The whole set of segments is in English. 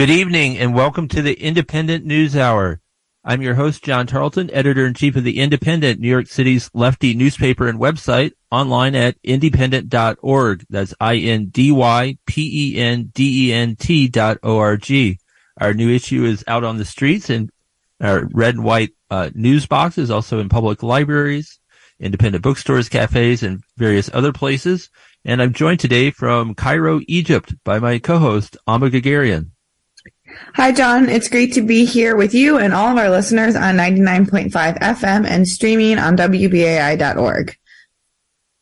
Good evening and welcome to the Indypendent News Hour. I'm your host, John Tarleton, editor in chief of the Indypendent, New York City's lefty newspaper and website online at indypendent.org. That's I-N-D-Y-P-E-N-D-E-N-T dot O-R-G. Our new issue is out on the streets and our red and white uh, news boxes, also in public libraries, independent bookstores, cafes, and various other places. And I'm joined today from Cairo, Egypt by my co-host, Amba Guerguerian. Hi, John. It's great to be here with you and all of our listeners on 99.5 FM and streaming on WBAI.org.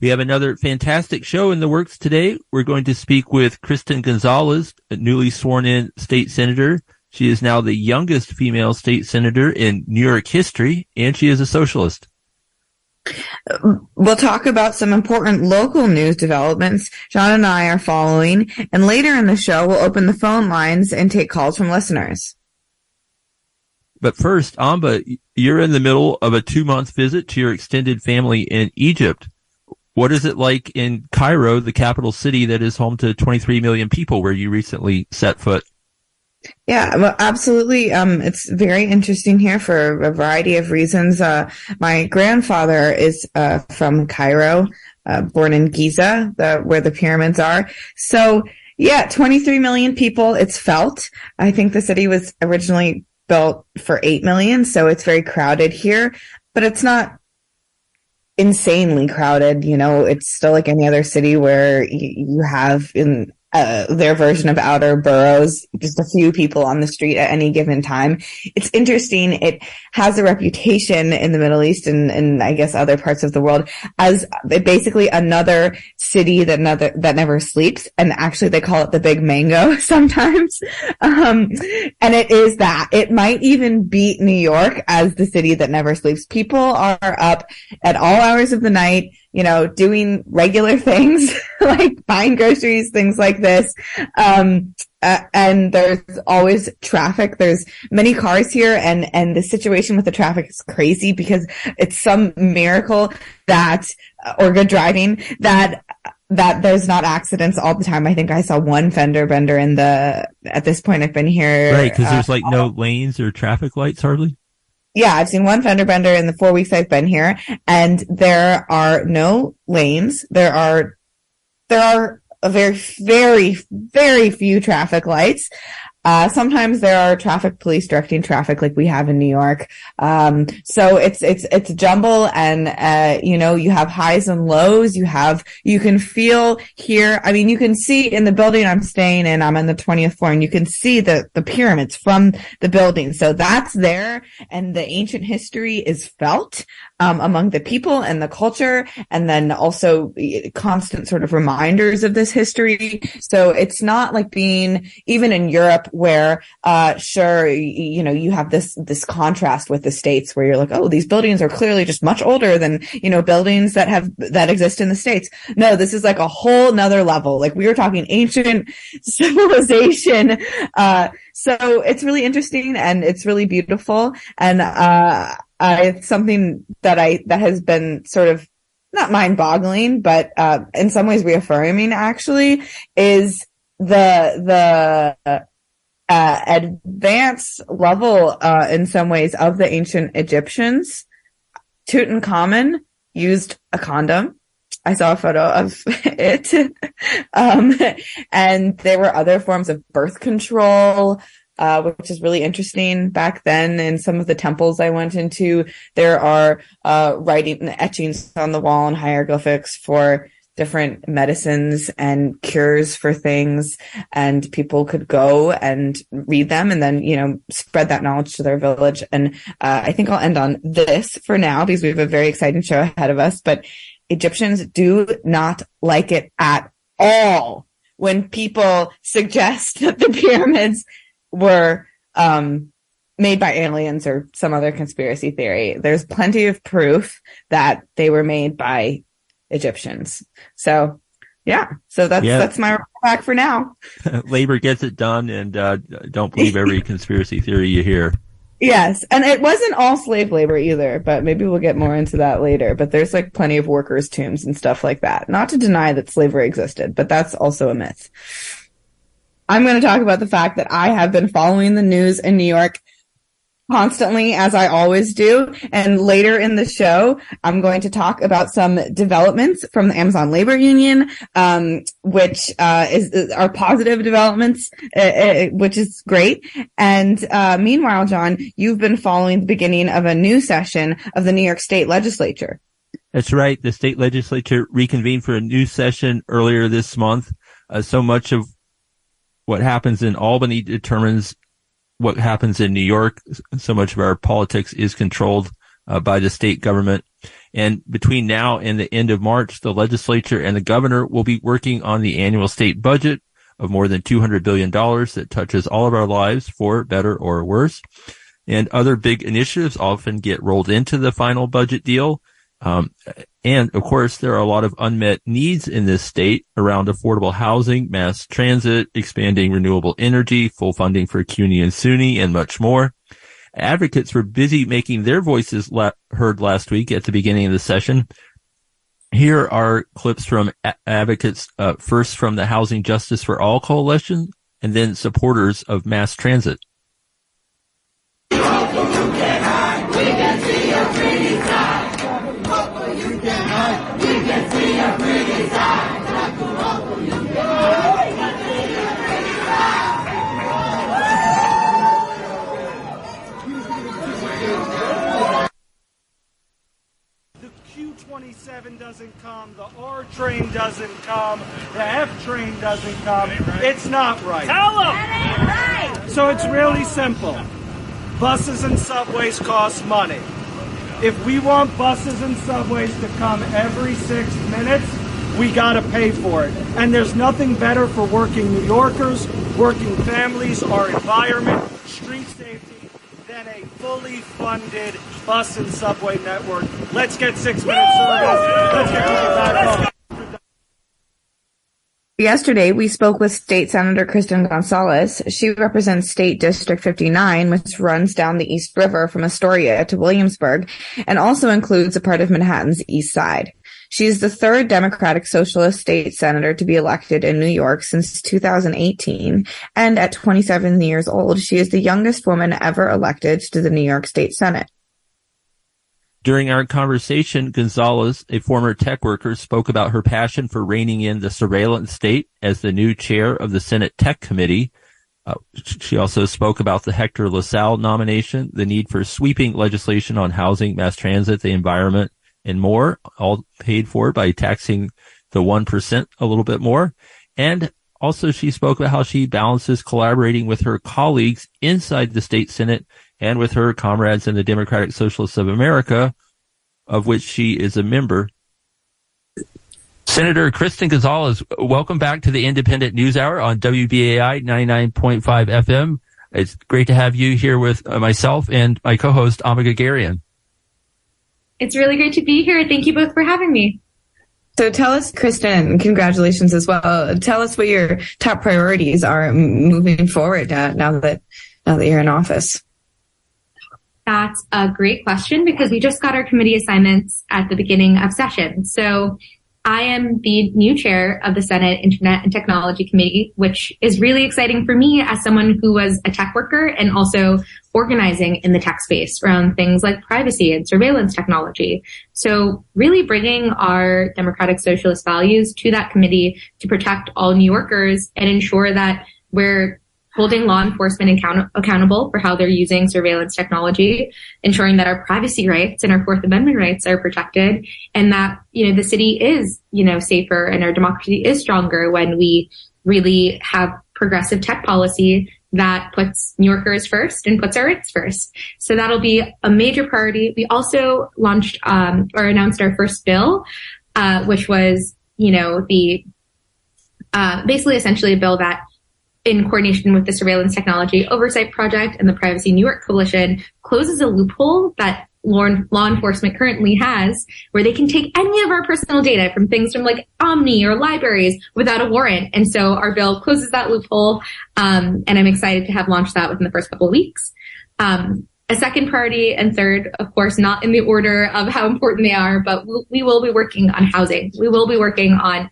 We have another fantastic show in the works today. We're going to speak with Kristen Gonzalez, a newly sworn in state senator. She is now the youngest female state senator in New York history, and she is a socialist. We'll talk about some important local news developments John and I are following, and later in the show, we'll open the phone lines and take calls from listeners. But first, Amba, you're in the middle of a two month visit to your extended family in Egypt. What is it like in Cairo, the capital city that is home to 23 million people where you recently set foot? Yeah, well, absolutely. Um, it's very interesting here for a variety of reasons. Uh, my grandfather is uh, from Cairo, uh, born in Giza, the, where the pyramids are. So, yeah, 23 million people. It's felt. I think the city was originally built for 8 million, so it's very crowded here, but it's not insanely crowded. You know, it's still like any other city where you, you have in uh, their version of outer boroughs, just a few people on the street at any given time. It's interesting. It has a reputation in the Middle East and, and I guess other parts of the world as basically another city that never, that never sleeps. And actually they call it the big mango sometimes. Um, and it is that it might even beat New York as the city that never sleeps. People are up at all hours of the night you know, doing regular things like buying groceries, things like this. Um, uh, and there's always traffic. There's many cars here and, and the situation with the traffic is crazy because it's some miracle that, or good driving that that there's not accidents all the time. I think I saw one fender bender in the, at this point I've been here. Right. Cause there's uh, like no lanes or traffic lights hardly yeah, I've seen one fender bender in the four weeks I've been here, and there are no lanes. There are there are a very, very, very few traffic lights. Uh, sometimes there are traffic police directing traffic like we have in New York. Um, so it's, it's, it's a jumble and, uh, you know, you have highs and lows. You have, you can feel here. I mean, you can see in the building I'm staying in, I'm on the 20th floor and you can see the, the pyramids from the building. So that's there and the ancient history is felt um, among the people and the culture, and then also constant sort of reminders of this history. So it's not like being even in Europe where, uh, sure, you know, you have this, this contrast with the States where you're like, oh, these buildings are clearly just much older than, you know, buildings that have, that exist in the States. No, this is like a whole nother level. Like we were talking ancient civilization. Uh, so it's really interesting and it's really beautiful. And, uh, it's something that I, that has been sort of not mind boggling, but, uh, in some ways reaffirming actually is the, the, uh, advanced level, uh, in some ways of the ancient Egyptians. Tutankhamun used a condom. I saw a photo of it. um, and there were other forms of birth control uh, which is really interesting. Back then, in some of the temples I went into, there are uh, writing etchings on the wall and hieroglyphics for different medicines and cures for things and people could go and read them and then you know spread that knowledge to their village and uh, i think i'll end on this for now because we have a very exciting show ahead of us but egyptians do not like it at all when people suggest that the pyramids were um, made by aliens or some other conspiracy theory. There's plenty of proof that they were made by Egyptians. So yeah, so that's yeah. that's my back for now. Labor gets it done, and uh, don't believe every conspiracy theory you hear. Yes, and it wasn't all slave labor either, but maybe we'll get more into that later. But there's like plenty of workers' tombs and stuff like that. Not to deny that slavery existed, but that's also a myth. I'm going to talk about the fact that I have been following the news in New York constantly as I always do. And later in the show, I'm going to talk about some developments from the Amazon labor union, um, which, uh, is, are positive developments, uh, uh, which is great. And, uh, meanwhile, John, you've been following the beginning of a new session of the New York State legislature. That's right. The state legislature reconvened for a new session earlier this month. Uh, so much of what happens in Albany determines what happens in New York. So much of our politics is controlled uh, by the state government. And between now and the end of March, the legislature and the governor will be working on the annual state budget of more than $200 billion that touches all of our lives for better or worse. And other big initiatives often get rolled into the final budget deal. Um, and of course, there are a lot of unmet needs in this state around affordable housing, mass transit, expanding renewable energy, full funding for CUNY and SUNY, and much more. Advocates were busy making their voices la- heard last week at the beginning of the session. Here are clips from a- advocates, uh, first from the Housing Justice for All Coalition, and then supporters of mass transit. Doesn't come, the R train doesn't come, the F train doesn't come. It's not right. Tell them! That ain't right! So it's really simple. Buses and subways cost money. If we want buses and subways to come every six minutes, we got to pay for it. And there's nothing better for working New Yorkers, working families, our environment, street safety, than a fully funded bus and subway network. Let's get six minutes service. Let's get people back home. Yesterday, we spoke with State Senator Kristen Gonzalez. She represents State District 59, which runs down the East River from Astoria to Williamsburg and also includes a part of Manhattan's East Side. She is the third Democratic Socialist state senator to be elected in New York since 2018. And at 27 years old, she is the youngest woman ever elected to the New York State Senate. During our conversation, Gonzalez, a former tech worker, spoke about her passion for reining in the surveillance state as the new chair of the Senate Tech Committee. Uh, she also spoke about the Hector LaSalle nomination, the need for sweeping legislation on housing, mass transit, the environment, and more, all paid for by taxing the 1% a little bit more. And also she spoke about how she balances collaborating with her colleagues inside the state Senate and with her comrades in the Democratic Socialists of America, of which she is a member. Senator Kristen Gonzalez, welcome back to the Indypendent News Hour on WBAI 99.5 FM. It's great to have you here with myself and my co-host, Amba Guerguerian. It's really great to be here. Thank you both for having me. So tell us, Kristen, congratulations as well. Tell us what your top priorities are moving forward now, now that now that you're in office. That's a great question because we just got our committee assignments at the beginning of session. So I am the new chair of the Senate Internet and Technology Committee, which is really exciting for me as someone who was a tech worker and also organizing in the tech space around things like privacy and surveillance technology. So really bringing our democratic socialist values to that committee to protect all New Yorkers and ensure that we're holding law enforcement account- accountable for how they're using surveillance technology, ensuring that our privacy rights and our Fourth Amendment rights are protected, and that you know the city is you know safer and our democracy is stronger when we really have progressive tech policy that puts New Yorkers first and puts our rights first. So that'll be a major priority. We also launched um, or announced our first bill, uh, which was you know the uh, basically essentially a bill that in coordination with the Surveillance Technology Oversight Project and the Privacy New York Coalition, closes a loophole that law, enforcement currently has where they can take any of our personal data from things from like OMNY or libraries without a warrant. And so our bill closes that loophole. Um, and I'm excited to have launched that within the first couple of weeks. Um, a second priority and third, of course, not in the order of how important they are, but we will be working on housing. We will be working on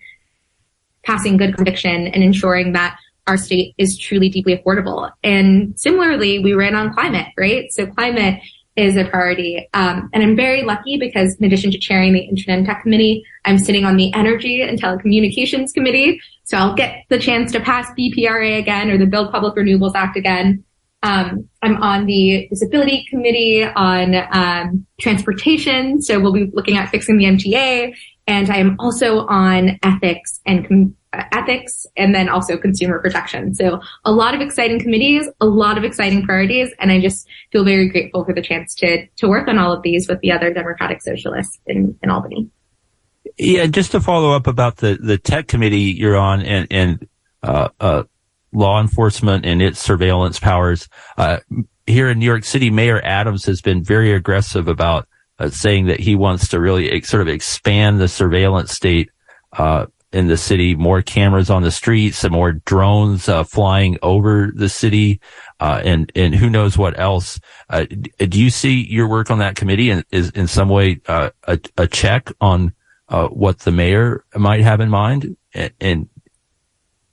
passing good conviction and ensuring that our state is truly deeply affordable. And similarly, we ran on climate, right? So climate is a priority. Um, and I'm very lucky because in addition to chairing the Internet and Tech Committee, I'm sitting on the Energy and Telecommunications Committee. So I'll get the chance to pass BPRA again or the Build Public Renewables Act again. Um, I'm on the Disability Committee on um, transportation. So we'll be looking at fixing the MTA. And I am also on ethics and com- ethics and then also consumer protection. So a lot of exciting committees, a lot of exciting priorities. And I just feel very grateful for the chance to, to work on all of these with the other Democratic Socialists in, in Albany. Yeah, just to follow up about the, the tech committee you're on and, and, uh, uh, law enforcement and its surveillance powers. Uh, here in New York City, Mayor Adams has been very aggressive about uh, saying that he wants to really ex- sort of expand the surveillance state, uh, in the city, more cameras on the streets, some more drones uh, flying over the city, uh, and and who knows what else. Uh, do you see your work on that committee and is in some way uh, a, a, check on uh, what the mayor might have in mind? And, and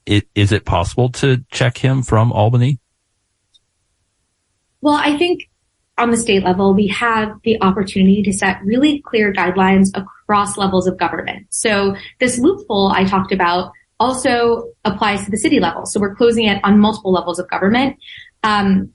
it, is it possible to check him from Albany? Well, I think on the state level, we have the opportunity to set really clear guidelines across levels of government. So this loophole I talked about also applies to the city level. So we're closing it on multiple levels of government. Um,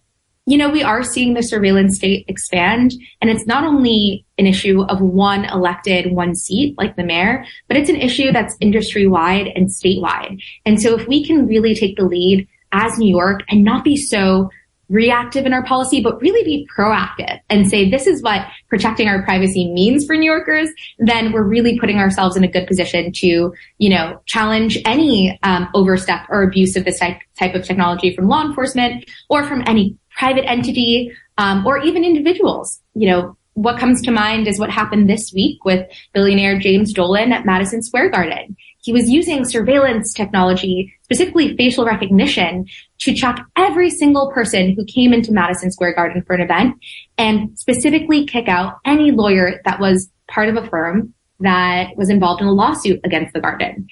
you know, we are seeing the surveillance state expand and it's not only an issue of one elected, one seat like the mayor, but it's an issue that's industry wide and statewide. And so if we can really take the lead as New York and not be so reactive in our policy, but really be proactive and say, this is what protecting our privacy means for New Yorkers, then we're really putting ourselves in a good position to, you know, challenge any um, overstep or abuse of this type, type of technology from law enforcement or from any private entity um, or even individuals. You know, what comes to mind is what happened this week with billionaire James Dolan at Madison Square Garden. He was using surveillance technology, specifically facial recognition, to track every single person who came into Madison Square Garden for an event and specifically kick out any lawyer that was part of a firm that was involved in a lawsuit against the garden.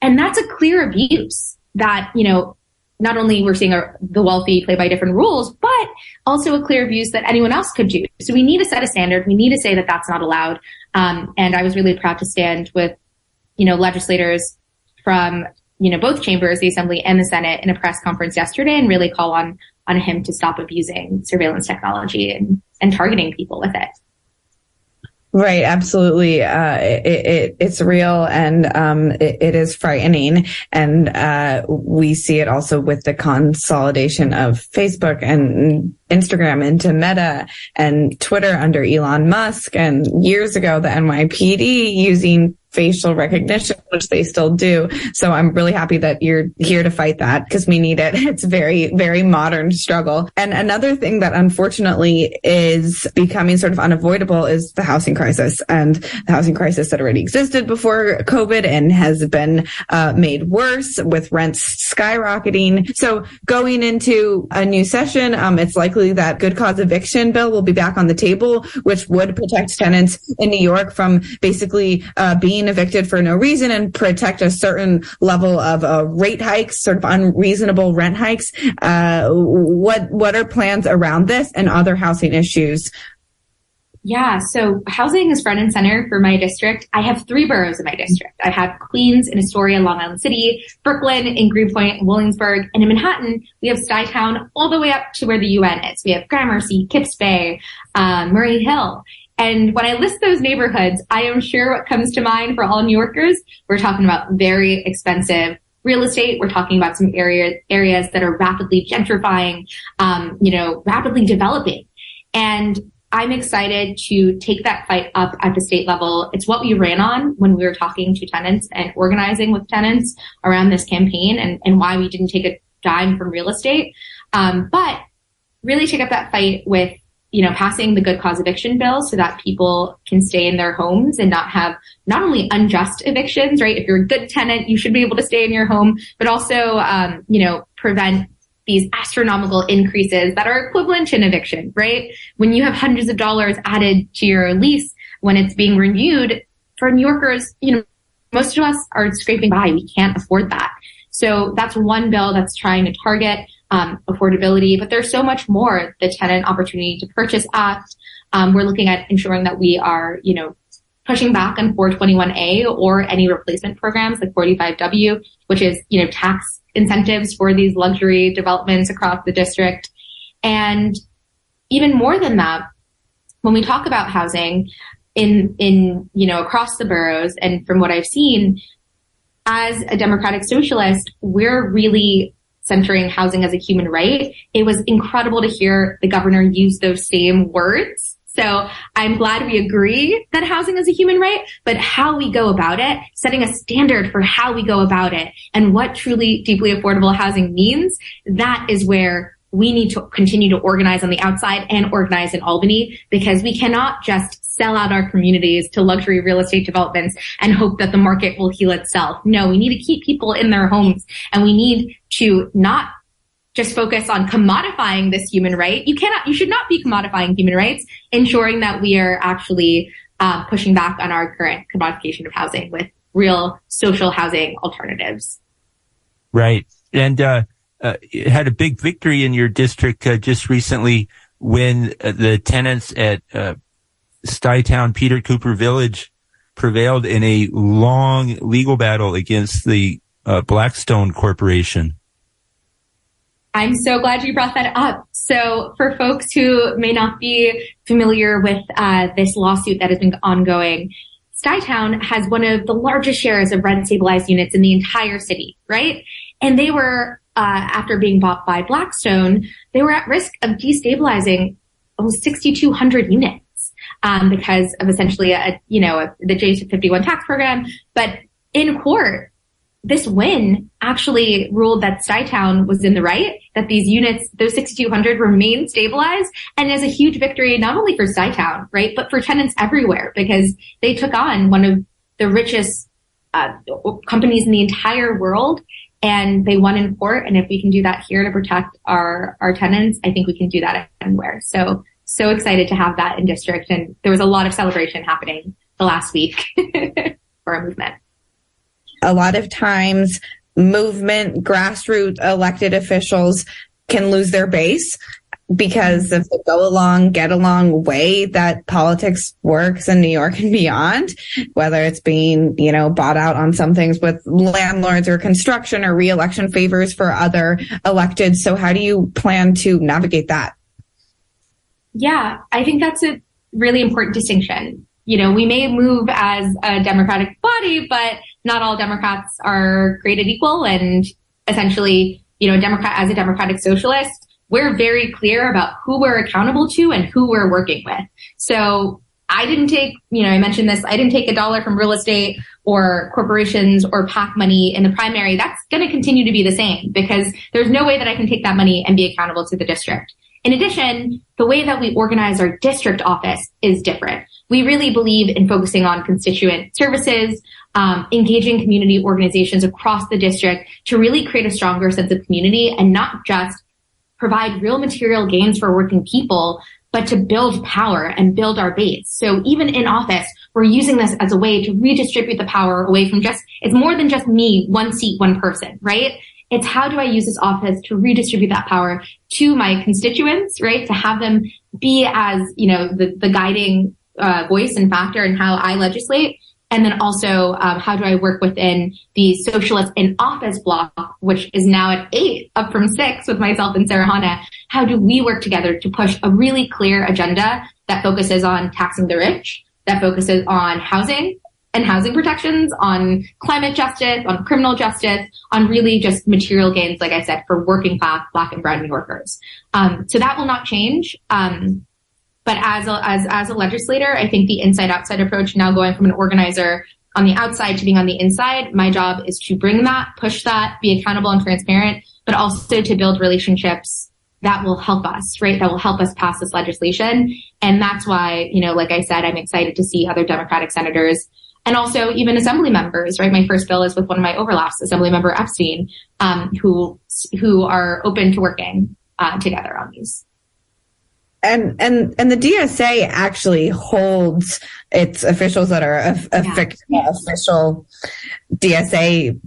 And that's a clear abuse that, you know, not only we're seeing the wealthy play by different rules, but also a clear abuse that anyone else could do. So we need to set a standard. We need to say that that's not allowed. Um, and I was really proud to stand with, you know, legislators from you know, both chambers, the Assembly and the Senate in a press conference yesterday and really call on, on him to stop abusing surveillance technology and, and targeting people with it. Right, absolutely. Uh, it, it, it's real and um, it, it is frightening, and uh, we see it also with the consolidation of Facebook and Instagram into Meta and Twitter under Elon Musk, and years ago the NYPD using facial recognition, which they still do. So I'm really happy that you're here to fight that because we need it. It's very, very modern struggle. And another thing that unfortunately is becoming sort of unavoidable is the housing crisis and the housing crisis that already existed before COVID and has been uh, made worse with rents skyrocketing. So going into a new session, um, it's likely that good cause eviction bill will be back on the table, which would protect tenants in New York from basically uh, being being evicted for no reason and protect a certain level of uh, rate hikes, sort of unreasonable rent hikes. Uh, what what are plans around this and other housing issues? Yeah, so housing is front and center for my district. I have three boroughs in my district. I have Queens and Astoria, Long Island City, Brooklyn and Greenpoint Williamsburg, and in Manhattan, we have Stuytown all the way up to where the UN is. We have Gramercy, Kips Bay, um, Murray Hill. And when I list those neighborhoods, I am sure what comes to mind for all New Yorkers, we're talking about very expensive real estate. We're talking about some area, areas that are rapidly gentrifying, um, you know, rapidly developing. And I'm excited to take that fight up at the state level. It's what we ran on when we were talking to tenants and organizing with tenants around this campaign and, and why we didn't take a dime from real estate. Um, but really take up that fight with you know, passing the good cause eviction bill so that people can stay in their homes and not have not only unjust evictions, right? If you're a good tenant, you should be able to stay in your home, but also, um, you know, prevent these astronomical increases that are equivalent to an eviction, right? When you have hundreds of dollars added to your lease when it's being renewed for New Yorkers, you know, most of us are scraping by. We can't afford that. So that's one bill that's trying to target um, affordability, but there's so much more. The Tenant Opportunity to Purchase Act. Um, we're looking at ensuring that we are, you know, pushing back on 421A or any replacement programs like 45W, which is, you know, tax incentives for these luxury developments across the district. And even more than that, when we talk about housing in, in, you know, across the boroughs and from what I've seen, as a democratic socialist, we're really centering housing as a human right. It was incredible to hear the governor use those same words. So I'm glad we agree that housing is a human right, but how we go about it, setting a standard for how we go about it and what truly deeply affordable housing means, that is where we need to continue to organize on the outside and organize in Albany because we cannot just sell out our communities to luxury real estate developments and hope that the market will heal itself. No, we need to keep people in their homes and we need to not just focus on commodifying this human right. You cannot, you should not be commodifying human rights, ensuring that we are actually uh, pushing back on our current commodification of housing with real social housing alternatives. Right. And, uh, uh, had a big victory in your district uh, just recently when uh, the tenants at uh, Stuytown Peter Cooper Village prevailed in a long legal battle against the uh, Blackstone Corporation. I'm so glad you brought that up. So for folks who may not be familiar with uh, this lawsuit that has been ongoing, Stuytown has one of the largest shares of rent stabilized units in the entire city, right? And they were uh, after being bought by Blackstone, they were at risk of destabilizing almost 6,200 units um, because of essentially a, you know a, the J51 tax program. But in court, this win actually ruled that Stuytown was in the right, that these units, those 6,200 remain stabilized and is a huge victory not only for Stuytown, right, but for tenants everywhere because they took on one of the richest uh, companies in the entire world and they won in court. And if we can do that here to protect our, our tenants, I think we can do that anywhere. So, so excited to have that in district. And there was a lot of celebration happening the last week for our movement. A lot of times movement, grassroots elected officials can lose their base because of the go along, get along way that politics works in New York and beyond, whether it's being, you know, bought out on some things with landlords or construction or reelection favors for other elected. So how do you plan to navigate that? Yeah, I think that's a really important distinction. You know, we may move as a democratic body, but not all Democrats are created equal and essentially, you know, Democrat as a democratic socialist, we're very clear about who we're accountable to and who we're working with. So I didn't take, you know, I mentioned this, I didn't take a dollar from real estate or corporations or PAC money in the primary. That's going to continue to be the same because there's no way that I can take that money and be accountable to the district. In addition, the way that we organize our district office is different. We really believe in focusing on constituent services, um, engaging community organizations across the district to really create a stronger sense of community and not just provide real material gains for working people, but to build power and build our base. So even in office, we're using this as a way to redistribute the power away from just, it's more than just me, one seat, one person, right? It's how do I use this office to redistribute that power to my constituents, right? To have them be as, you know, the, the guiding uh, voice and factor in how I legislate and then also, um, how do I work within the socialist in office block, which is now at eight, up from six with myself and Sarahana? How do we work together to push a really clear agenda that focuses on taxing the rich, that focuses on housing and housing protections, on climate justice, on criminal justice, on really just material gains, like I said, for working class black and brown New Yorkers. Um, so that will not change. Um, but as a, as, as a legislator, I think the inside outside approach now going from an organizer on the outside to being on the inside, my job is to bring that, push that, be accountable and transparent, but also to build relationships that will help us, right? That will help us pass this legislation. And that's why, you know, like I said, I'm excited to see other Democratic senators and also even assembly members, right? My first bill is with one of my overlaps, Assembly Member Epstein, um, who, who are open to working uh, together on these and and and the DSA actually holds its officials that are yeah. official DSA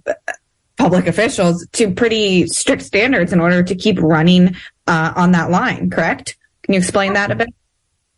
public officials to pretty strict standards in order to keep running uh, on that line. Correct? Can you explain that a bit?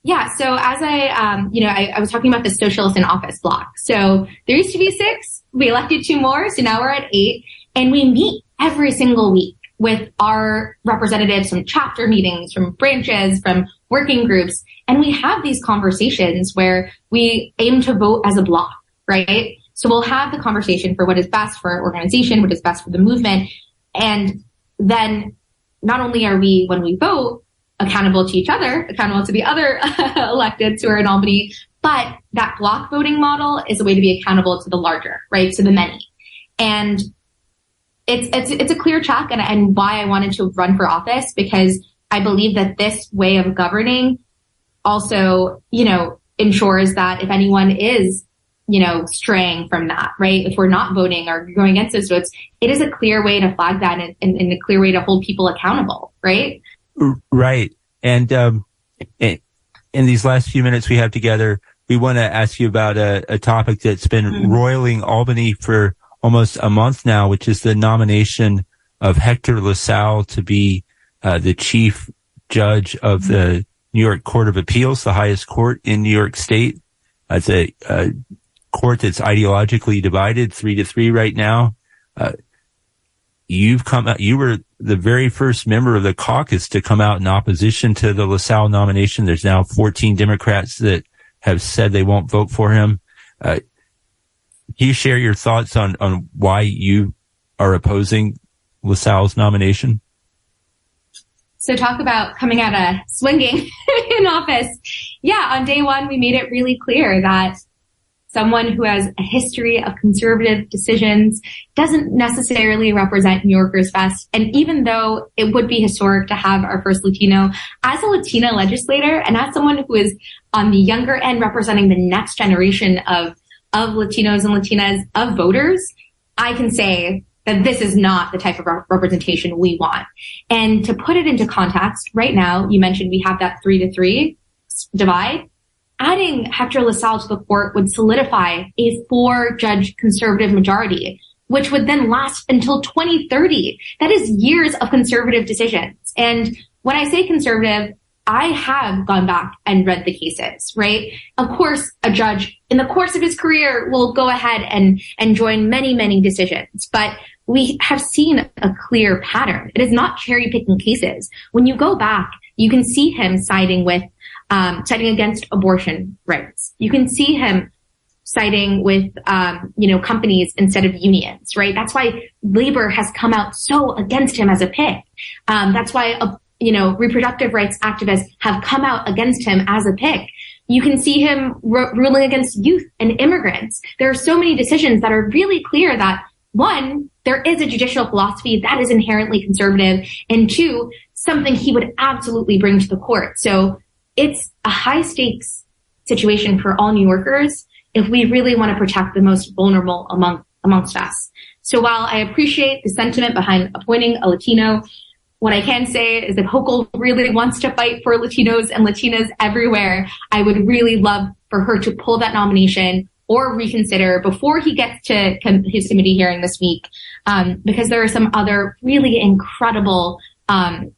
Yeah. So as I, um, you know, I, I, was talking about the socialist in office block. So there used to be six. We elected two more. So now we're at eight and we meet every single week with our representatives from chapter meetings, from branches, from working groups. And we have these conversations where we aim to vote as a block, right? So we'll have the conversation for what is best for our organization, what is best for the movement. And then not only are we, when we vote, accountable to each other, accountable to the other electeds who are in Albany, but that block voting model is a way to be accountable to the larger, right? To the many. And it's, it's, it's a clear track and, and why I wanted to run for office because I believe that this way of governing also, you know, ensures that if anyone is you know, straying from that, right? If we're not voting or going against those votes, it is a clear way to flag that and, and, and a clear way to hold people accountable, right? Right. And, um, in, in these last few minutes we have together, we want to ask you about a, a topic that's been mm-hmm. roiling Albany for almost a month now, which is the nomination of Hector LaSalle to be uh, the chief judge of the New York Court of Appeals, the highest court in New York State. It's a, a court that's ideologically divided, three to three right now. Uh, you've come out, you were the very first member of the caucus to come out in opposition to the LaSalle nomination. There's now 14 Democrats that have said they won't vote for him. Uh, you share your thoughts on, on why you are opposing LaSalle's nomination? So talk about coming out of swinging in office. Yeah, on day one, we made it really clear that someone who has a history of conservative decisions doesn't necessarily represent New Yorkers best. And even though it would be historic to have our first Latino, as a Latina legislator and as someone who is on the younger end representing the next generation of, of Latinos and Latinas of voters, I can say that this is not the type of representation we want. And to put it into context, right now, you mentioned we have that three to three divide adding Hector LaSalle to the court would solidify a four judge conservative majority, which would then last until 2030. That is years of conservative decisions. And when I say conservative, I have gone back and read the cases, right? Of course, a judge in the course of his career will go ahead and, and join many, many decisions, but we have seen a clear pattern. It is not cherry picking cases. When you go back, you can see him siding with um, siding against abortion rights. You can see him siding with, um, you know, companies instead of unions, right? That's why labor has come out so against him as a pick. Um, that's why, uh, you know, reproductive rights activists have come out against him as a pick. You can see him r- ruling against youth and immigrants. There are so many decisions that are really clear that one, there is a judicial philosophy that is inherently conservative, and two, something he would absolutely bring to the court. So it's a high stakes situation for all New Yorkers if we really want to protect the most vulnerable among, amongst us. So while I appreciate the sentiment behind appointing a Latino, what I can say is that Hochul really wants to fight for Latinos and Latinas everywhere, I would really love for her to pull that nomination or reconsider before he gets to his committee hearing this week, um, because there are some other really incredible um,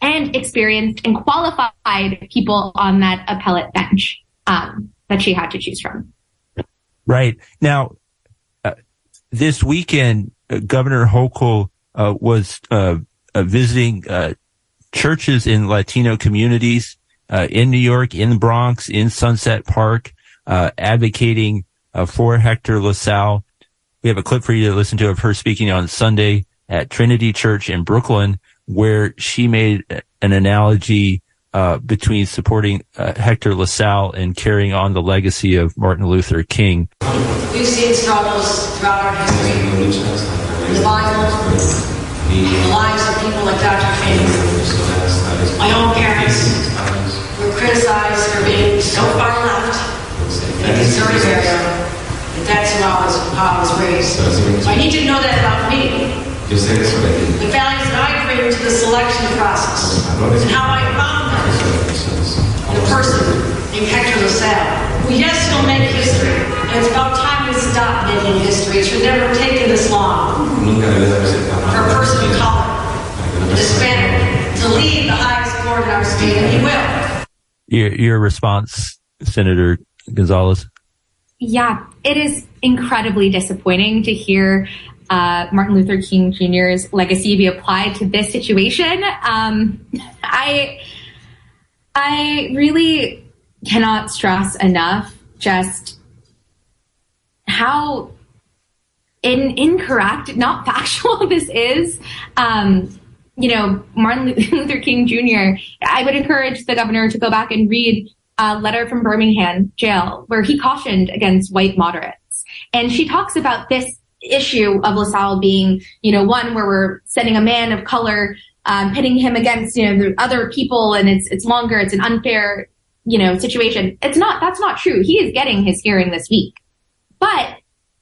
and experienced and qualified people on that appellate bench um, that she had to choose from. Right now, uh, this weekend, uh, Governor Hochul uh, was uh, visiting uh, churches in Latino communities in New York, in the Bronx, in Sunset Park, advocating for Hector LaSalle. We have a clip for you to listen to of her speaking on Sunday at Trinity Church in Brooklyn where she made an analogy uh, between supporting uh, Hector LaSalle and carrying on the legacy of Martin Luther King. We've seen struggles throughout our history. The Bible, the lives of people like Dr. King. My own parents were criticized for being so far left in the conservative area. But that's how I was, how I was raised. So I need to know that about me. The values that I bring to the selection process and how I found them. The person named Hector LaSalle, who yes, he'll make history. And it's about time to stop making history. It should never have taken this long Nunca debió de haberse for a person of tanto color, para a Hispanic, to lead the highest court in our state, and he will. Your, your response, Senator Gonzalez? Yeah, it is incredibly disappointing to hear uh, Martin Luther King Jr.'s legacy be applied to this situation. Um, I, I really cannot stress enough just how in, incorrect, not factual this is. Um, you know, Martin Luther King Jr., I would encourage the governor to go back and read a letter from Birmingham jail where he cautioned against white moderates. And she talks about this issue of LaSalle being, you know, one where we're sending a man of color, um, pitting him against, you know, the other people and it's, it's longer, it's an unfair, you know, situation. It's not, that's not true. He is getting his hearing this week. But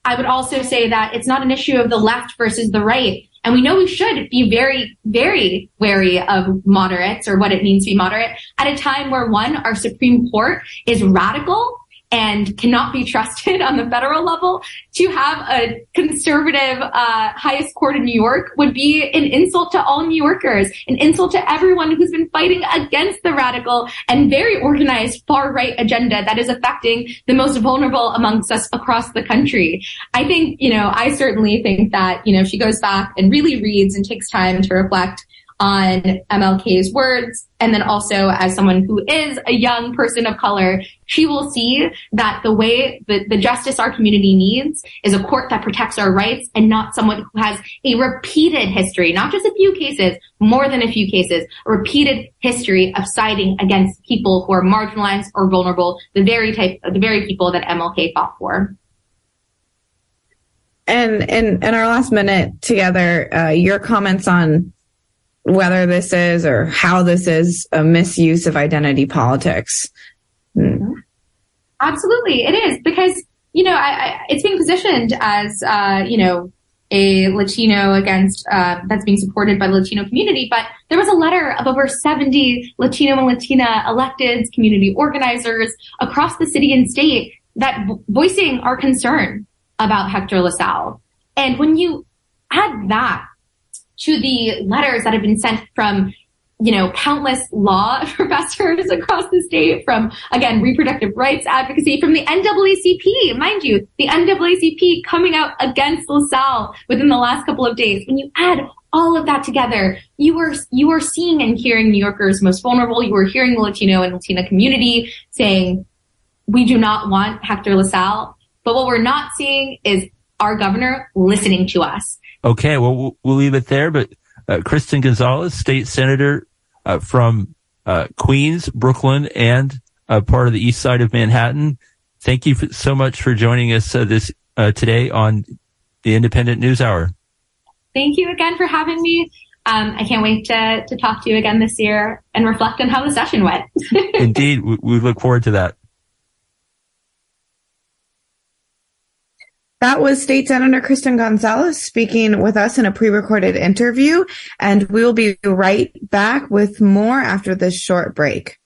I would also say that it's not an issue of the left versus the right. And we know we should be very, very wary of moderates or what it means to be moderate at a time where one, our Supreme Court is radical and cannot be trusted on the federal level to have a conservative uh, highest court in New York would be an insult to all New Yorkers, an insult to everyone who's been fighting against the radical and very organized far right agenda that is affecting the most vulnerable amongst us across the country. I think, you know, I certainly think that, you know, if she goes back and really reads and takes time to reflect on MLK's words. And then also as someone who is a young person of color, she will see that the way the, the justice our community needs is a court that protects our rights and not someone who has a repeated history, not just a few cases, more than a few cases, a repeated history of siding against people who are marginalized or vulnerable, the very type, the very people that MLK fought for. And in in our last minute together, uh, your comments on whether this is or how this is a misuse of identity politics. Hmm. Absolutely, it is because you know I, I, it's being positioned as uh, you know a Latino against uh, that's being supported by the Latino community. But there was a letter of over 70 Latino and Latina electeds, community organizers across the city and state that voicing our concern about Hector LaSalle. And when you add that to the letters that have been sent from you know, countless law professors across the state from, again, reproductive rights advocacy from the NAACP, mind you, the NAACP coming out against LaSalle within the last couple of days. When you add all of that together, you are, you are seeing and hearing New Yorkers most vulnerable. You are hearing the Latino and Latina community saying, we do not want Hector LaSalle. But what we're not seeing is our governor listening to us. Okay, well, we'll, we'll leave it there. But uh, Kristen Gonzalez, state senator uh, from uh, Queens, Brooklyn, and part of the east side of Manhattan. Thank you for, so much for joining us uh, this uh, today on the Indypendent News Hour. Thank you again for having me. Um, I can't wait to, to talk to you again this year and reflect on how the session went. Indeed, we, we look forward to that. That was State Senator Kristen Gonzalez speaking with us in a pre-recorded interview, and we will be right back with more after this short break.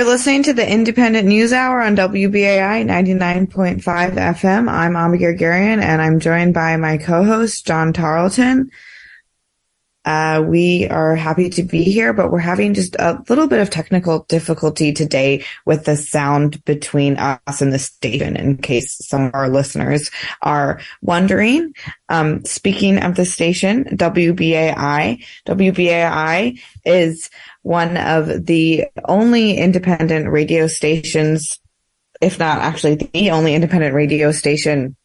You're listening to the Indypendent News Hour on WBAI 99.5 FM. I'm Amba Guerguerian and I'm joined by my co-host, John Tarleton. Uh, we are happy to be here, but we're having just a little bit of technical difficulty today with the sound between us and the station in case some of our listeners are wondering. Um, speaking of the station, WBAI, WBAI is one of the only independent radio stations, if not actually the only independent radio station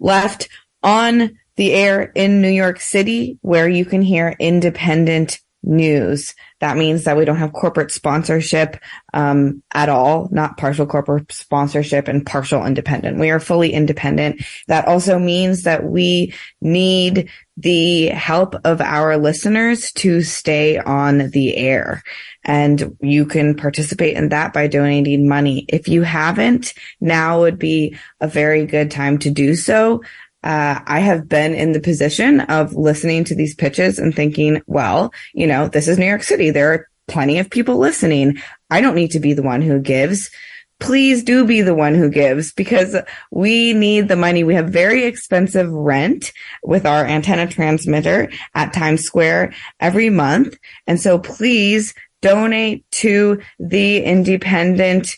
left on the air in New York City where you can hear independent news. That means that we don't have corporate sponsorship um, at all, not partial corporate sponsorship and partial independent. We are fully independent. That also means that we need the help of our listeners to stay on the air. And you can participate in that by donating money. If you haven't, now would be a very good time to do so uh, I have been in the position of listening to these pitches and thinking, well, you know, this is New York City. There are plenty of people listening. I don't need to be the one who gives. Please do be the one who gives because we need the money. We have very expensive rent with our antenna transmitter at Times Square every month. And so please donate to the independent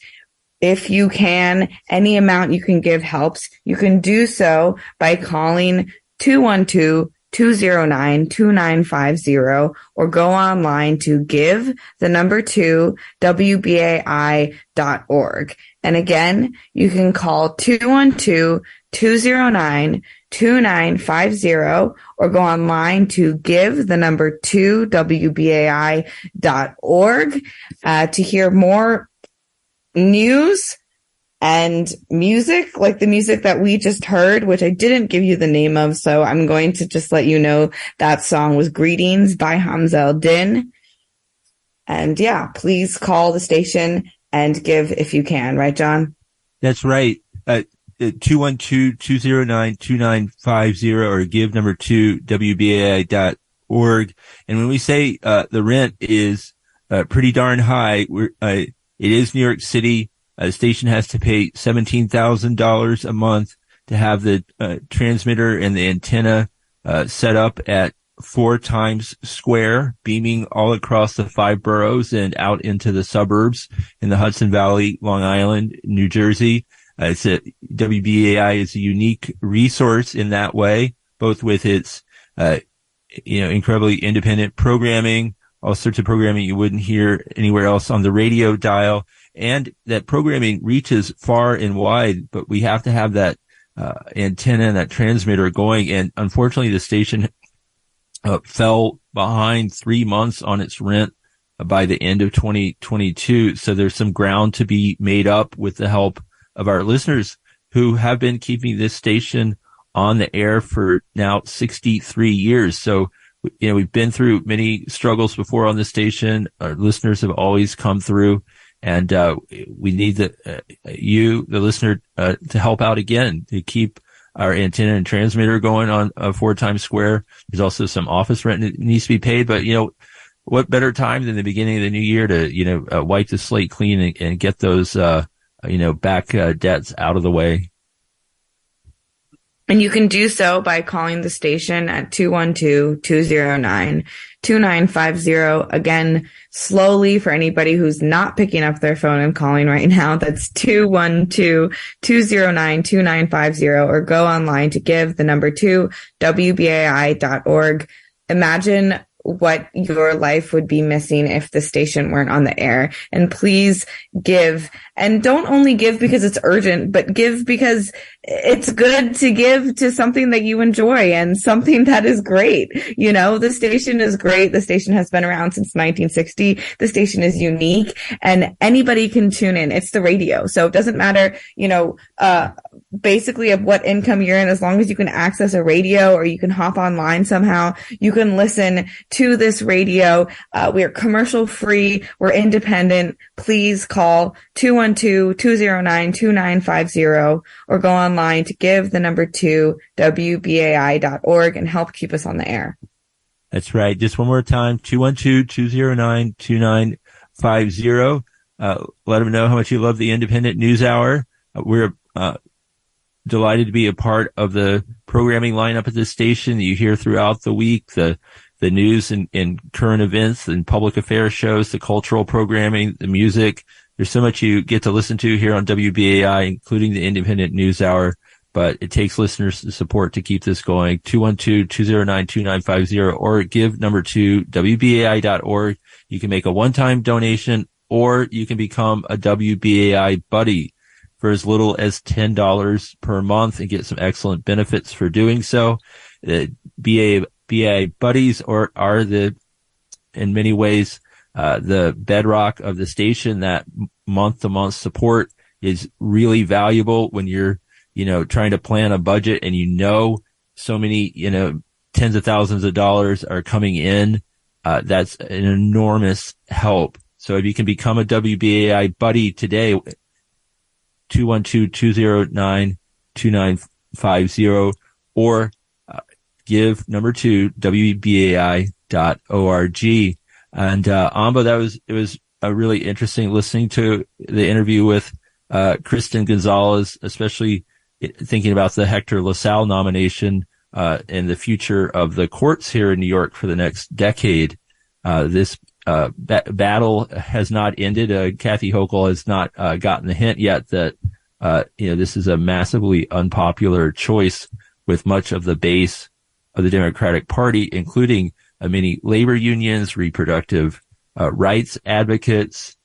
if you can, any amount you can give helps. You can do so by calling 212 209 2950 or go online to give the number two WBAI.org. And again, you can call 212 209 2950 or go online to give the number two WBAI.org uh, to hear more news and music, like the music that we just heard, which I didn't give you the name of. So I'm going to just let you know that song was Greetings by Hamza Din. And yeah, please call the station and give if you can. Right, John? That's right. Uh, 212-209-2950 or give number two, WBAI.org. And when we say, uh, the rent is, uh, pretty darn high, we're, uh, it is New York City. Uh, the station has to pay $17,000 a month to have the uh, transmitter and the antenna uh, set up at four times square, beaming all across the five boroughs and out into the suburbs in the Hudson Valley, Long Island, New Jersey. Uh, it's a, WBAI is a unique resource in that way, both with its, uh, you know, incredibly independent programming, all sorts of programming you wouldn't hear anywhere else on the radio dial. And that programming reaches far and wide, but we have to have that uh, antenna and that transmitter going. And unfortunately, the station uh, fell behind three months on its rent by the end of 2022. So there's some ground to be made up with the help of our listeners who have been keeping this station on the air for now 63 years. So you know, we've been through many struggles before on the station. Our listeners have always come through and, uh, we need the, uh, you, the listener, uh, to help out again to keep our antenna and transmitter going on uh, four times square. There's also some office rent that needs to be paid, but you know, what better time than the beginning of the new year to, you know, uh, wipe the slate clean and, and get those, uh, you know, back uh, debts out of the way. And you can do so by calling the station at 212-209-2950. Again, slowly for anybody who's not picking up their phone and calling right now. That's 212-209-2950 or go online to give the number two, WBAI.org. Imagine what your life would be missing if the station weren't on the air. And please give and don't only give because it's urgent, but give because it's good to give to something that you enjoy and something that is great. You know, the station is great. The station has been around since 1960. The station is unique and anybody can tune in. It's the radio. So it doesn't matter, you know, uh, basically of what income you're in, as long as you can access a radio or you can hop online somehow, you can listen to this radio. Uh, we are commercial free. We're independent. Please call 212-209-2950 or go online to give the number two WBAI.org and help keep us on the air. That's right. Just one more time, 212-209-2950. Uh, let them know how much you love the Indypendent News Hour. Uh, we're uh, delighted to be a part of the programming lineup at this station that you hear throughout the week. The the news and, and current events and public affairs shows, the cultural programming, the music. There's so much you get to listen to here on WBAI, including the Indypendent News Hour but it takes listeners' support to keep this going. 212-209-2950 or give number two, WBAI.org. You can make a one-time donation or you can become a WBAI buddy for as little as $10 per month and get some excellent benefits for doing so. The BA, BA buddies are, are the, in many ways, uh, the bedrock of the station that month to month support is really valuable when you're you know, trying to plan a budget and you know so many, you know, tens of thousands of dollars are coming in, uh, that's an enormous help. So if you can become a WBAI buddy today, 212-209-2950 or give number two, WBAI.org. And, uh, Amba, that was, it was a really interesting listening to the interview with, uh, Kristen Gonzalez, especially thinking about the Hector LaSalle nomination uh, and the future of the courts here in New York for the next decade. Uh, this uh, ba- battle has not ended. Uh, Kathy Hochul has not uh, gotten the hint yet that uh, you know this is a massively unpopular choice with much of the base of the Democratic Party, including many labor unions, reproductive rights advocates,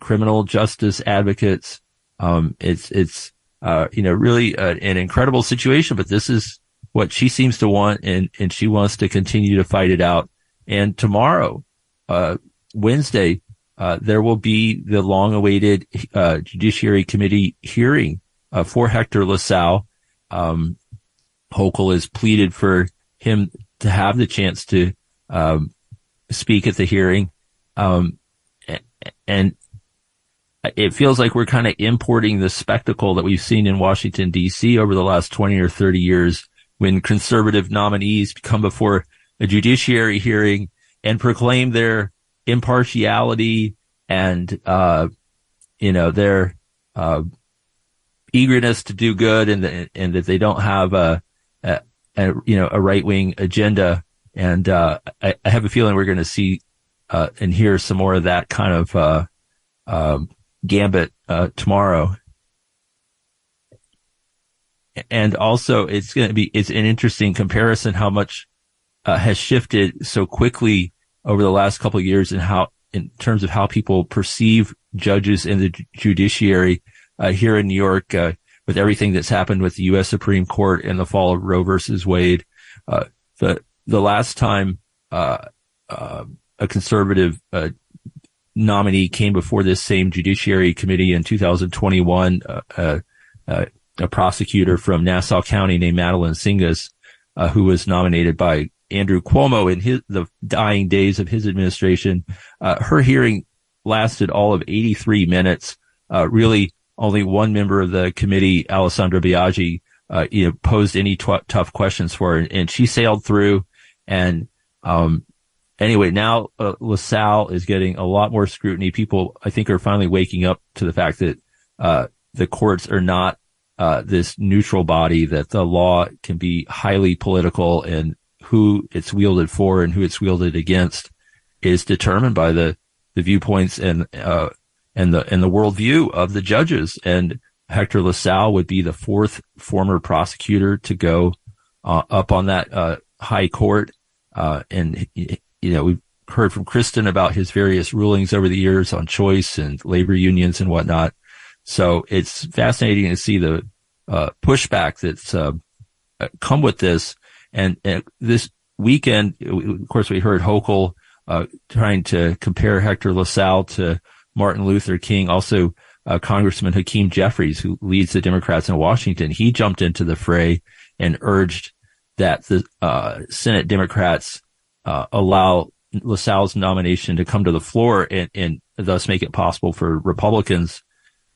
criminal justice advocates. Um, it's it's uh, you know, really uh, an incredible situation, but this is what she seems to want and, and she wants to continue to fight it out. And tomorrow, uh, Wednesday, uh, there will be the long awaited, uh, Judiciary Committee hearing, uh, for Hector LaSalle. Um, Hochul has pleaded for him to have the chance to, um, speak at the hearing. Um, and it feels like we're kind of importing the spectacle that we've seen in Washington DC over the last 20 or 30 years when conservative nominees come before a judiciary hearing and proclaim their impartiality and, uh, you know, their, uh, eagerness to do good and, and that they don't have a, a, you know, a right wing agenda. And, uh, I, I, have a feeling we're going to see, uh, and hear some more of that kind of, uh, um, gambit uh, tomorrow. And also, it's going to be it's an interesting comparison how much uh, has shifted so quickly over the last couple of years, and how in terms of how people perceive judges in the judiciary uh, here in New York, uh, with everything that's happened with the U.S. Supreme Court and the fall of Roe versus Wade. Uh, the the last time uh, a conservative nominee came before this same judiciary committee in 2021, uh, uh, uh, a prosecutor from Nassau County named Madeline Singas, uh, who was nominated by Andrew Cuomo in his, the dying days of his administration. Uh, her hearing lasted all of 83 minutes. Uh, really only one member of the committee, Alessandra Biaggi, you know, posed any tough questions for her and she sailed through and, um, anyway, now uh, LaSalle is getting a lot more scrutiny. People, I think, are finally waking up to the fact that uh, the courts are not uh, this neutral body. That the law can be highly political, and who it's wielded for and who it's wielded against is determined by the the viewpoints and uh, and the and the worldview of the judges. And Hector LaSalle would be the fourth former prosecutor to go uh, up on that uh, high court. and you know, we've heard from Kristen about his various rulings over the years on choice and labor unions and whatnot. So it's fascinating to see the uh, pushback that's uh, come with this. And, and, this weekend, of course, we heard Hochul uh, trying to compare Hector LaSalle to Martin Luther King. Also, uh, Congressman Hakeem Jeffries, who leads the Democrats in Washington, he jumped into the fray and urged that the uh, Senate Democrats uh, allow LaSalle's nomination to come to the floor and, and thus make it possible for Republicans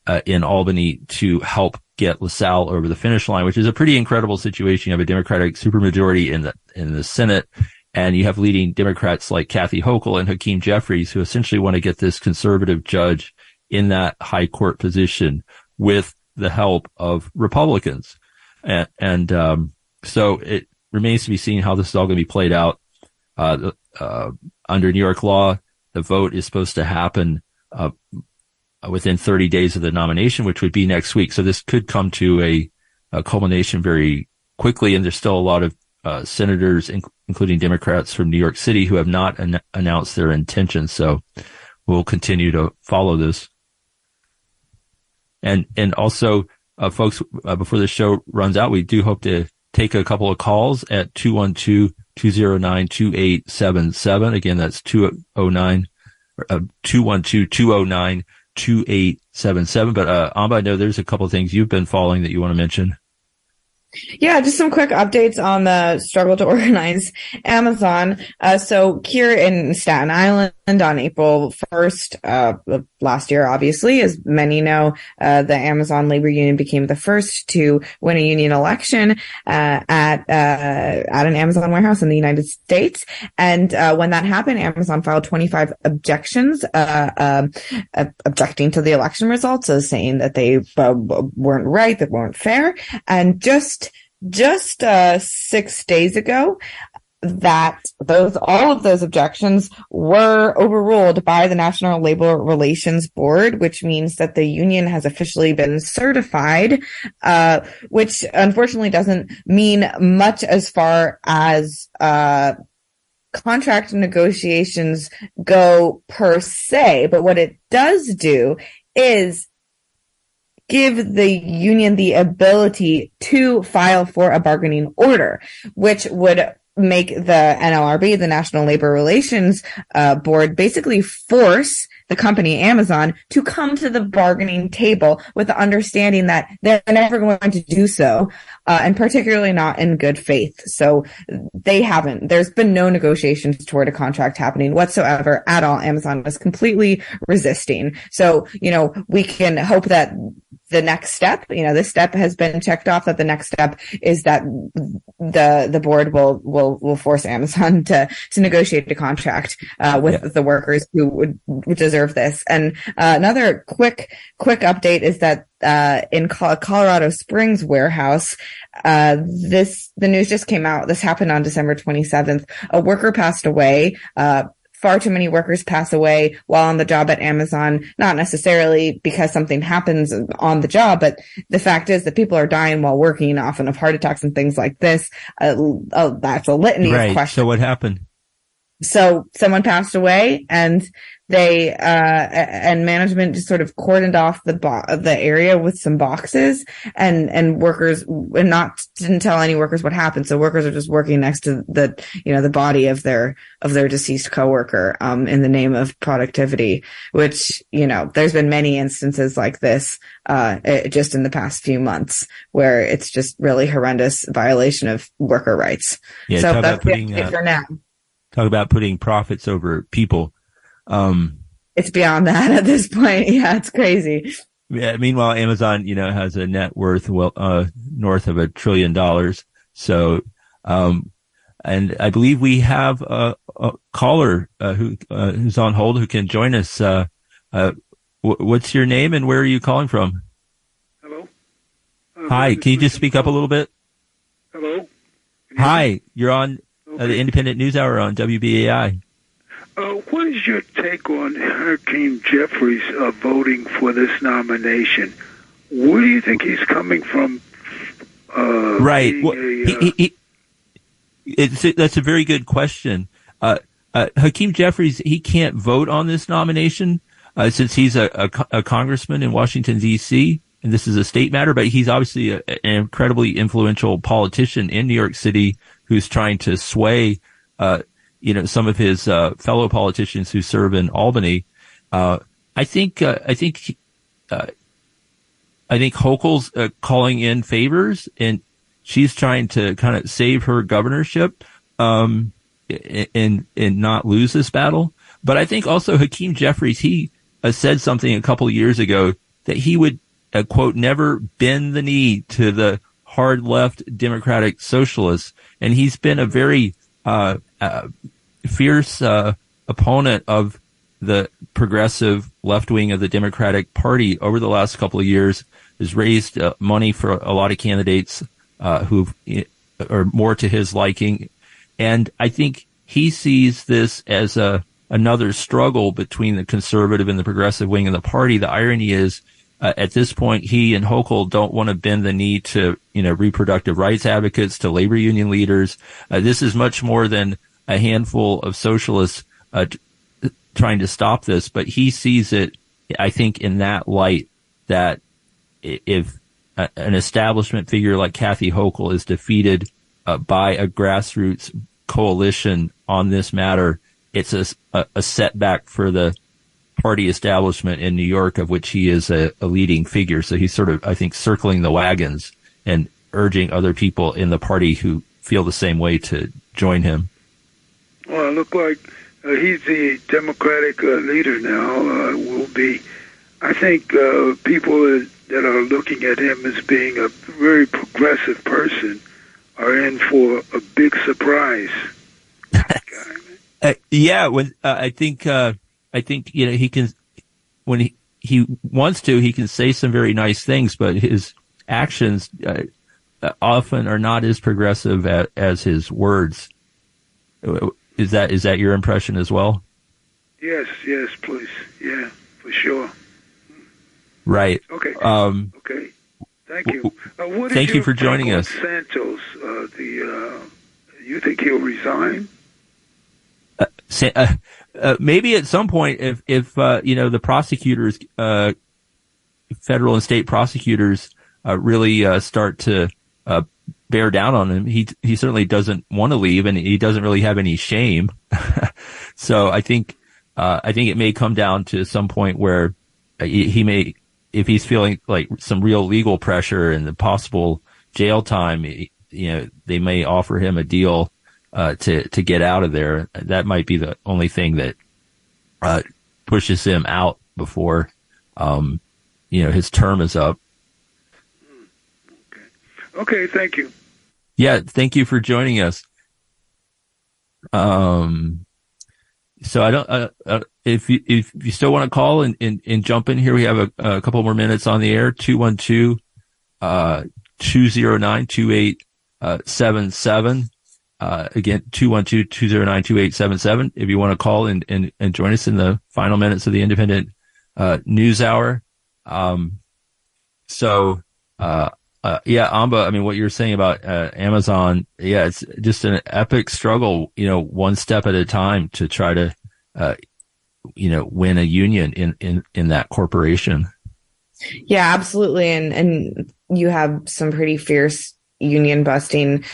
uh, in Albany to help get LaSalle over the finish line, which is a pretty incredible situation. You have a Democratic supermajority in the in the Senate, and you have leading Democrats like Kathy Hochul and Hakeem Jeffries, who essentially want to get this conservative judge in that high court position with the help of Republicans. And, and um, so it remains to be seen how this is all going to be played out. Uh, uh, under New York law, the vote is supposed to happen uh, within 30 days of the nomination, which would be next week. So this could come to a, a culmination very quickly. And there's still a lot of uh, senators, in- including Democrats from New York City, who have not an- announced their intentions. So we'll continue to follow this. And and also, uh, folks, uh, before the show runs out, we do hope to take a couple of calls at 212-209-2877. Again, that's 209, uh, 212-209-2877. But, uh, Amba, I know there's a couple of things you've been following that you want to mention. Yeah, just some quick updates on the struggle to organize Amazon. Uh, so here in Staten Island on April 1st, uh, last year, obviously, as many know, uh, the Amazon labor union became the first to win a union election, uh, at, uh, at an Amazon warehouse in the United States. And, uh, when that happened, Amazon filed 25 objections, um, objecting to the election results, as saying that they weren't right, that weren't fair. And just just uh, six days ago that those all of those objections were overruled by the National Labor Relations Board, which means that the union has officially been certified, uh, which unfortunately doesn't mean much as far as uh, contract negotiations go per se. But what it does do is give the union the ability to file for a bargaining order, which would make the NLRB, the National Labor Relations uh, Board, basically force the company Amazon to come to the bargaining table with the understanding that they're never going to do so, uh, and particularly not in good faith. So they haven't. There's been no negotiations toward a contract happening whatsoever at all. Amazon was completely resisting. So, you know, we can hope that the next step, you know, this step has been checked off that the next step is that the, the board will, will, will force Amazon to, to negotiate a contract, uh, with yeah. the workers who would, would deserve this. And, uh, another quick, quick update is that, uh, in Colorado Springs warehouse, uh, this, the news just came out. This happened on December 27th. A worker passed away, uh, far too many workers pass away while on the job at Amazon, not necessarily because something happens on the job, but the fact is that people are dying while working, often of heart attacks and things like this. Uh, uh, that's a litany right. of questions. So what happened? So someone passed away and they uh and management just sort of cordoned off the bo- the area with some boxes and and workers and not didn't tell any workers what happened. So workers are just working next to the you know the body of their of their deceased coworker um in the name of productivity which you know there's been many instances like this uh just in the past few months where it's just really horrendous violation of worker rights. Yeah, so that's putting, it uh, for now talk about putting profits over people um, it's beyond that at this point. Yeah, it's crazy. Yeah. Meanwhile, Amazon, you know, has a net worth well uh, north of a trillion dollars. So, um, and I believe we have a, a caller uh, who uh, who's on hold who can join us. Uh, uh, w- what's your name and where are you calling from? Hello. Uh, Hi. Can you just speak up a little bit? Hello. Hi. You're on okay. the Indypendent News Hour on WBAI. Uh, what is your take on Hakeem Jeffries uh, voting for this nomination? Where do you think he's coming from? Uh, right. Well, a, he, he, he, that's a very good question. Uh, uh, Hakeem Jeffries, he can't vote on this nomination uh, since he's a, a, a, congressman in Washington D.C. and this is a state matter. But he's obviously a, an incredibly influential politician in New York City who's trying to sway uh, you know, some of his uh, fellow politicians who serve in Albany. Uh, I think uh, I think uh, I think Hochul's uh, calling in favors, and she's trying to kind of save her governorship um, and and not lose this battle. But I think also Hakeem Jeffries he uh, said something a couple years ago that he would quote never bend the knee to the hard left democratic socialists, and he's been a very uh, uh, fierce uh, opponent of the progressive left wing of the Democratic Party over the last couple of years has raised uh, money for a lot of candidates uh, who are more to his liking, and I think he sees this as a another struggle between the conservative and the progressive wing of the party. The irony is. Uh, at this point, he and Hochul don't want to bend the knee to, you know, reproductive rights advocates, to labor union leaders. Uh, this is much more than a handful of socialists uh, trying to stop this, but he sees it, I think, in that light that if an establishment figure like Kathy Hochul is defeated uh, by a grassroots coalition on this matter, it's a, a, setback for the party establishment in New York, of which he is a, a leading figure. So he's sort of, I think, circling the wagons and urging other people in the party who feel the same way to join him. Well, it looked like uh, he's the Democratic uh, leader now. Uh, will be, I think, uh, people that are looking at him as being a very progressive person are in for a big surprise. uh, yeah, when uh, I think uh, I think you know he can when he he wants to he can say some very nice things, but his actions uh, often are not as progressive as, as his words. Is that is that your impression as well? Yes, yes, please, yeah, for sure. Right. Okay. Um, okay. Thank you. Uh, thank you for joining us. Santos, uh, the uh, you think he'll resign? Uh, uh, uh, maybe at some point, if if you know the prosecutors, federal and state prosecutors, really start to bear down on him. He he certainly doesn't want to leave, and he doesn't really have any shame. so I think uh, I think it may come down to some point where he, he, may, if he's feeling like some real legal pressure and the possible jail time, you know, they may offer him a deal uh, to to get out of there. That might be the only thing that uh, pushes him out before um, you know his term is up. Okay, thank you. Yeah, thank you for joining us. Um, so I don't, uh, uh, if you, if you still want to call and, and, and jump in here, we have a, a couple more minutes on the air, 212, uh, 209 2877. Uh, again, 212-209-2877. If you want to call and, and, and join us in the final minutes of the Indypendent, uh, news hour. Um, so, uh, uh, yeah, Amba, I mean, what you're saying about uh, Amazon, yeah, it's just an epic struggle, you know, one step at a time to try to, uh, you know, win a union in, in, in that corporation. Yeah, absolutely. And, and you have some pretty fierce union busting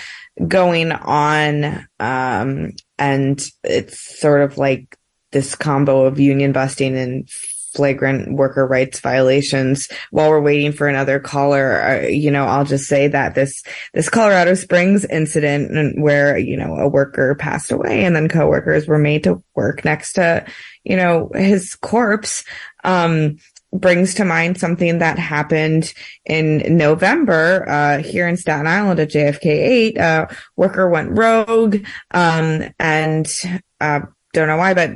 going on. Um, and it's sort of like this combo of union busting and flagrant worker rights violations while we're waiting for another caller uh, you know i'll just say that this this colorado springs incident where you know a worker passed away and then coworkers were made to work next to you know his corpse um brings to mind something that happened in November uh, here in Staten Island at JFK 8. Uh, worker went rogue um, and uh, don't know why, but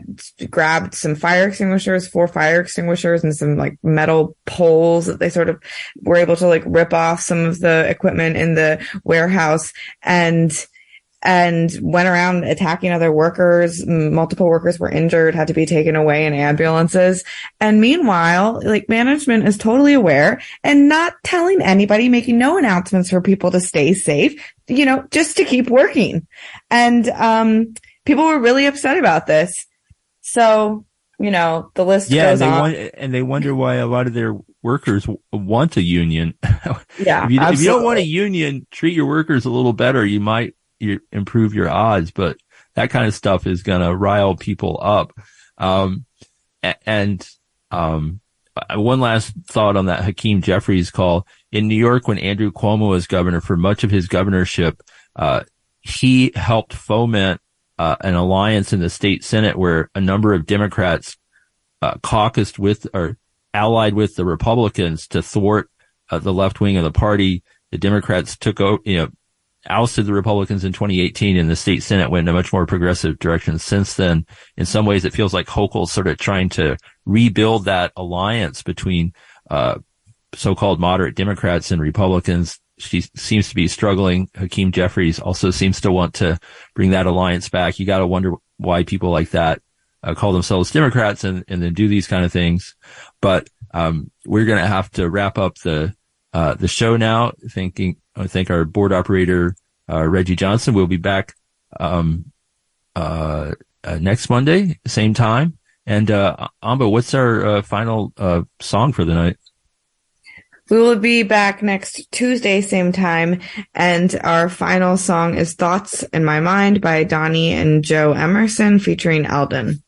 grabbed some fire extinguishers, four fire extinguishers and some like metal poles that they sort of were able to like rip off some of the equipment in the warehouse and and went around attacking other workers. Multiple workers were injured, had to be taken away in ambulances. And meanwhile, like management is totally aware and not telling anybody, making no announcements for people to stay safe, you know, just to keep working. And, um, people were really upset about this. So, you know, the list yeah, goes and on. Want, and they wonder why a lot of their workers want a union. yeah, if you, if you, don't want a union, treat your workers a little better. You might you, improve your odds, but that kind of stuff is going to rile people up. Um, and, um, one last thought on that Hakeem Jeffries call in New York when Andrew Cuomo was governor for much of his governorship. Uh, he helped foment uh, an alliance in the state senate where a number of Democrats uh, caucused with or allied with the Republicans to thwart uh, the left wing of the party. The Democrats took over, you know, ousted the Republicans in 2018 and the state Senate went in a much more progressive direction since then. In some ways, it feels like Hochul's sort of trying to rebuild that alliance between, uh, so-called moderate Democrats and Republicans. She seems to be struggling. Hakeem Jeffries also seems to want to bring that alliance back. You got to wonder why people like that uh, call themselves Democrats and, and then do these kind of things. But, um, we're going to have to wrap up the, uh, the show now. Thinking, I think our board operator, uh, Reggie Johnson We'll be back, um, uh, uh next Monday, same time. And, uh, Amba, what's our, uh, final, uh, song for the night? We will be back next Tuesday, same time. And our final song is Thoughts in My Mind by Donnie and Joe Emerson featuring Eldon.